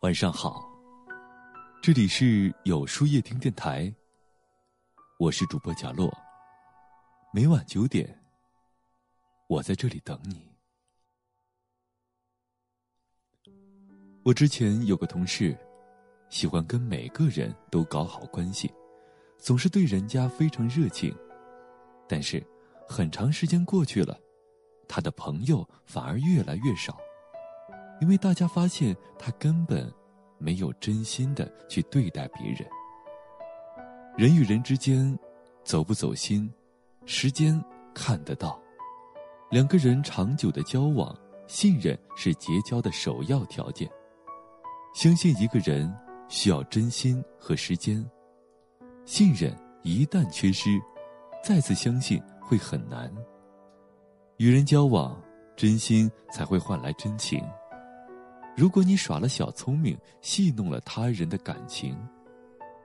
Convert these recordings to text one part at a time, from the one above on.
晚上好，这里是有书夜听电台。我是主播贾洛，每晚九点，我在这里等你。我之前有个同事，喜欢跟每个人都搞好关系，总是对人家非常热情，但是很长时间过去了，他的朋友反而越来越少。因为大家发现他根本没有真心的去对待别人。人与人之间走不走心，时间看得到。两个人长久的交往，信任是结交的首要条件。相信一个人需要真心和时间，信任一旦缺失，再次相信会很难。与人交往，真心才会换来真情。如果你耍了小聪明，戏弄了他人的感情，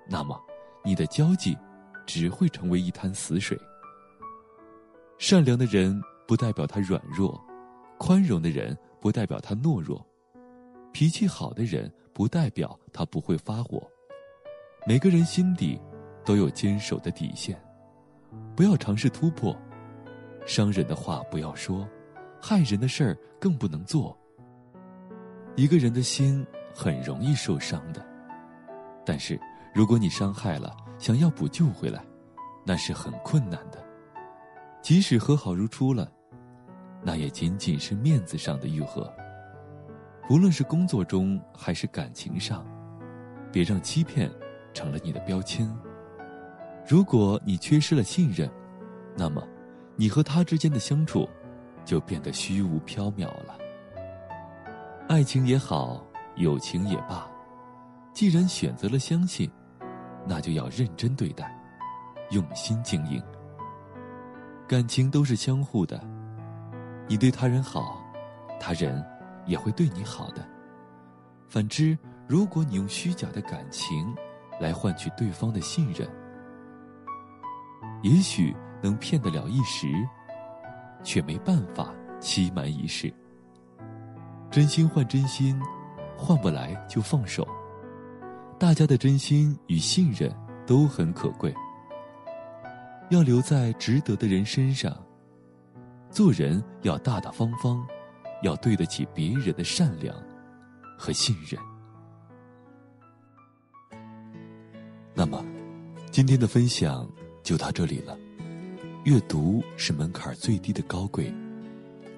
那么你的交际只会成为一滩死水。善良的人不代表他软弱，宽容的人不代表他懦弱，脾气好的人不代表他不会发火。每个人心底都有坚守的底线，不要尝试突破。伤人的话不要说，害人的事儿更不能做。一个人的心很容易受伤的，但是如果你伤害了，想要补救回来，那是很困难的。即使和好如初了，那也仅仅是面子上的愈合。无论是工作中还是感情上，别让欺骗成了你的标签。如果你缺失了信任，那么你和他之间的相处就变得虚无缥缈了。爱情也好，友情也罢，既然选择了相信，那就要认真对待，用心经营。感情都是相互的，你对他人好，他人也会对你好的。反之，如果你用虚假的感情来换取对方的信任，也许能骗得了一时，却没办法欺瞒一世。真心换真心，换不来就放手。大家的真心与信任都很可贵，要留在值得的人身上。做人要大大方方，要对得起别人的善良和信任。那么，今天的分享就到这里了。阅读是门槛最低的高贵，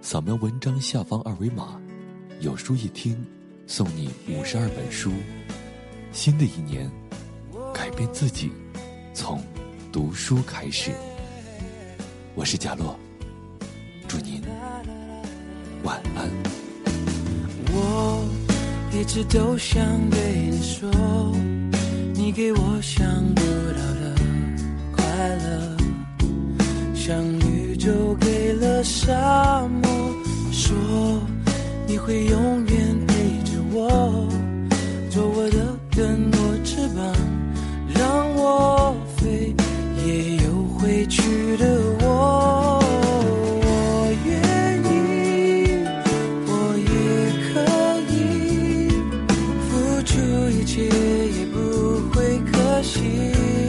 扫描文章下方二维码。有书一听，送你五十二本书。新的一年，改变自己，从读书开始。我是贾洛，祝您晚安。我一直都想对你说，你给我想不到的快乐，像宇宙给了沙漠，说。会永远陪着我，做我的更多翅膀，让我飞，也有回去的我。我愿意，我也可以，付出一切也不会可惜。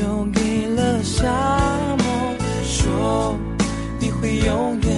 留给了沙漠，说你会永远。